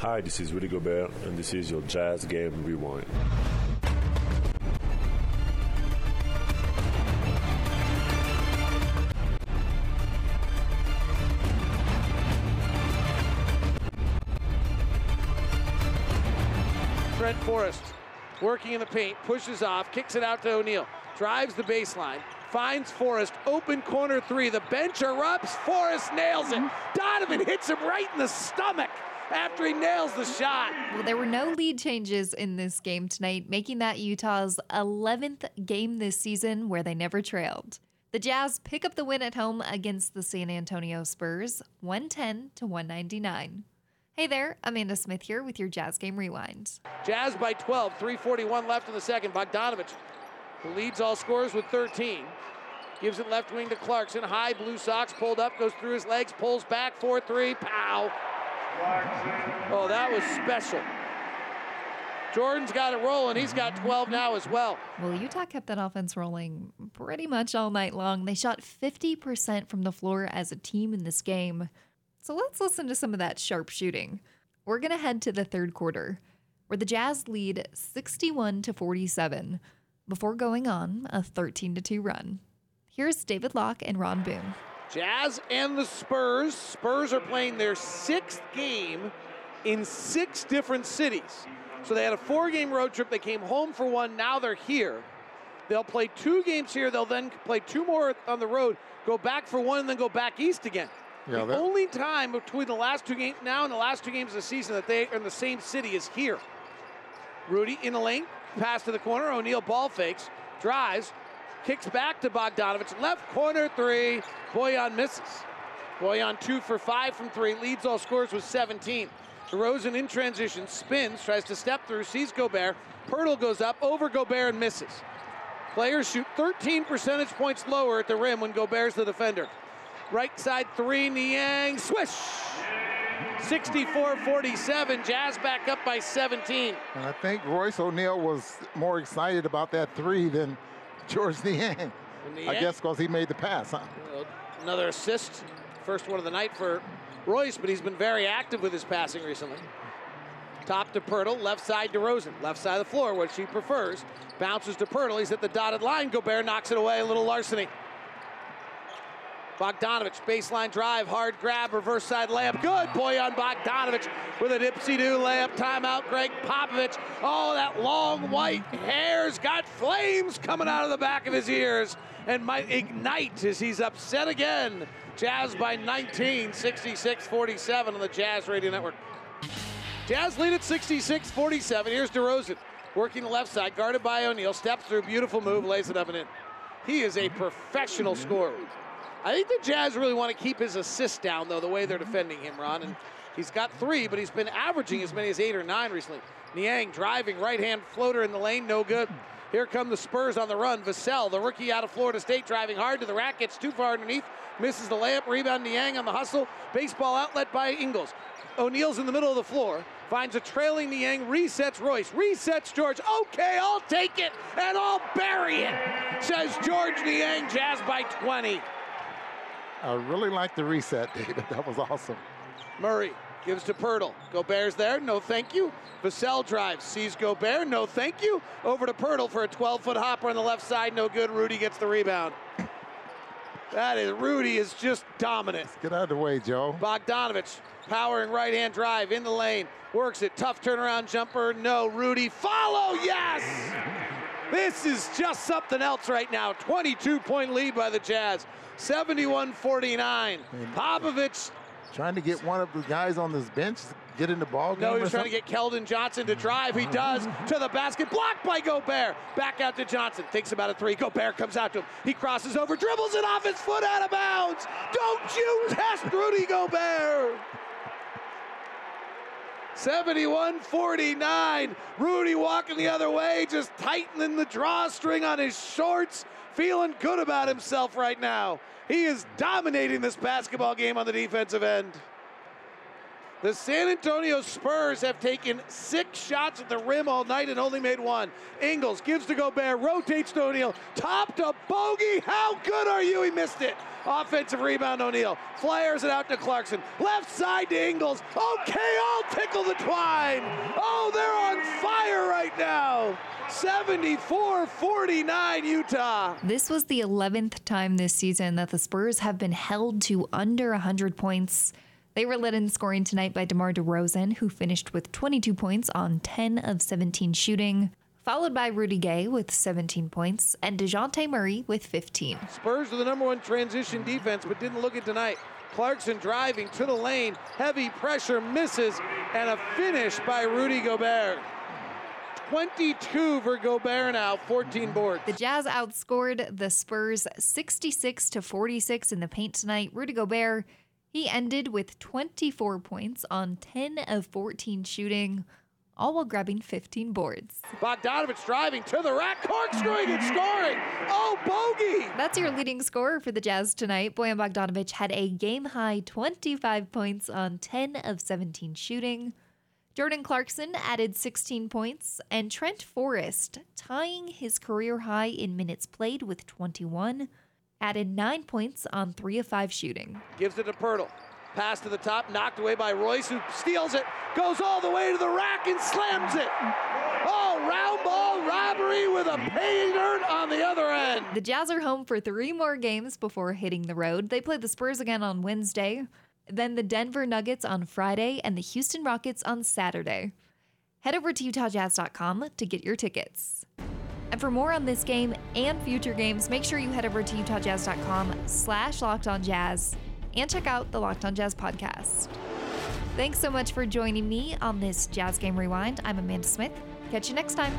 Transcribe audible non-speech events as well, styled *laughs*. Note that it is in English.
Hi, this is Rudy Gobert, and this is your Jazz Game Rewind. Trent Forrest working in the paint, pushes off, kicks it out to O'Neal, drives the baseline, finds Forrest, open corner three. The bench erupts. Forrest nails it. Mm-hmm. Donovan hits him right in the stomach after he nails the shot. Well, there were no lead changes in this game tonight, making that Utah's 11th game this season where they never trailed. The Jazz pick up the win at home against the San Antonio Spurs, 110 to 199. Hey there, Amanda Smith here with your Jazz Game Rewind. Jazz by 12, 341 left in the second. Bogdanovich, who leads all scorers with 13, gives it left wing to Clarkson. High blue socks pulled up, goes through his legs, pulls back 4 3. Pow! Oh, that was special. Jordan's got it rolling. He's got 12 now as well. Well, Utah kept that offense rolling pretty much all night long. They shot 50% from the floor as a team in this game. So let's listen to some of that sharp shooting. We're going to head to the third quarter, where the Jazz lead 61 to 47 before going on a 13 to 2 run. Here's David Locke and Ron Boone. Jazz and the Spurs. Spurs are playing their sixth game in six different cities. So they had a four game road trip. They came home for one. Now they're here. They'll play two games here. They'll then play two more on the road, go back for one, and then go back east again. Yeah, the that- only time between the last two games now and the last two games of the season that they are in the same city is here. Rudy in the lane, pass to the corner. O'Neal ball fakes, drives, kicks back to Bogdanovich. Left corner three. Bojan misses. Bojan two for five from three. Leads all scores with 17. DeRozan in transition, spins, tries to step through, sees Gobert. Poeltl goes up, over Gobert and misses. Players shoot 13 percentage points lower at the rim when Gobert's the defender. Right side three, Niang, swish! 64 47. Jazz back up by 17. And I think Royce O'Neal was more excited about that three than George Niang. Niang? I guess because he made the pass, huh? Another assist, first one of the night for Royce, but he's been very active with his passing recently. Top to Poeltl, left side to Rosen, left side of the floor, what she prefers. Bounces to Poeltl, he's at the dotted line. Gobert knocks it away, a little larceny. Bogdanovich, baseline drive, hard grab, reverse side layup. Good boy on Bogdanovich with a dipsy do layup. Timeout, Gregg Popovich. Oh, that long white hair's got flames coming out of the back of his ears and might ignite as he's upset again. Jazz by 19, 66 47 on the Jazz Radio Network. Jazz lead at 66 47. Here's DeRozan working the left side, guarded by O'Neal. Steps through, beautiful move, lays it up and in. He is a professional scorer. I think the Jazz really want to keep his assists down, though, the way they're defending him, Ron. And he's got three, but he's been averaging as many as eight or nine recently. Niang driving right hand floater in the lane, no good. Here come the Spurs on the run. Vassell, the rookie out of Florida State, driving hard to the rack, gets too far underneath, misses the layup. Rebound Niang on the hustle. Baseball outlet by Ingles. O'Neal's in the middle of the floor, finds a trailing Niang, resets Royce, resets George. Okay, I'll take it and I'll bury it, says Georges Niang. Jazz by 20. I really like the reset, *laughs* David. That was awesome. Murray gives to Poeltl. Gobert's there. No, thank you. Vassell drives. Sees Gobert. No, thank you. Over to Poeltl for a 12 foot hopper on the left side. No good. Rudy gets the rebound. That is, Rudy is just dominant. Get out of the way, Joe. Bogdanovich powering right hand drive in the lane. Works it. Tough turnaround jumper. No. Rudy follow. Yes. *laughs* This is just something else right now. 22 point lead by the Jazz. 71 49. Popovich Trying to get one of the guys on this bench to get in the ball game. No, he was trying to get Keldon Johnson to drive. He does *laughs* to the basket. Blocked by Gobert. Back out to Johnson. Thinks about a three. Gobert comes out to him. He crosses over, dribbles it off his foot out of bounds. Don't you test Rudy Gobert. 71 49. Rudy walking the other way, just tightening the drawstring on his shorts, feeling good about himself right now. He is dominating this basketball game on the defensive end. The San Antonio Spurs have taken six shots at the rim all night and only made one. Ingles gives to Gobert, rotates to O'Neal, top to Bogey. How good are you? He missed it. Offensive rebound, O'Neal. Flares it out to Clarkson. Left side to Ingles. Okay, I'll tickle the twine. Oh, they're on fire right now. 74 49 Utah. This was the 11th time this season that the Spurs have been held to under 100 points. They were led in scoring tonight by DeMar DeRozan, who finished with 22 points on 10 of 17 shooting, followed by Rudy Gay with 17 points and Dejounte Murray with 15. Spurs are the number one transition defense, but didn't look it tonight. Clarkson driving to the lane, heavy pressure misses, and a finish by Rudy Gobert. 22 for Gobert now, 14 boards. The Jazz outscored the Spurs 66 to 46 in the paint tonight. Rudy Gobert he ended with 24 points on 10 of 14 shooting, all while grabbing 15 boards. Bogdanovich driving to the rack, corkscrewing and scoring. Oh, bogey! That's your leading scorer for the Jazz tonight. Bojan Bogdanovich had a game high 25 points on 10 of 17 shooting. Jordan Clarkson added 16 points, and Trent Forrest, tying his career high in minutes played with 21, added nine points on three of five shooting. Gives it to Poeltl. Pass to the top, knocked away by Royce, who steals it, goes all the way to the rack and slams it. Oh, round ball robbery with a pay dirt on the other end. The Jazz are home for three more games before hitting the road. They play the Spurs again on Wednesday, then the Denver Nuggets on Friday, and the Houston Rockets on Saturday. Head over to UtahJazz.com to get your tickets. And for more on this game and future games, make sure you head over to utahjazz.com slash locked on jazz and check out the Locked on Jazz podcast. Thanks so much for joining me on this Jazz Game Rewind. I'm Amanda Smith. Catch you next time.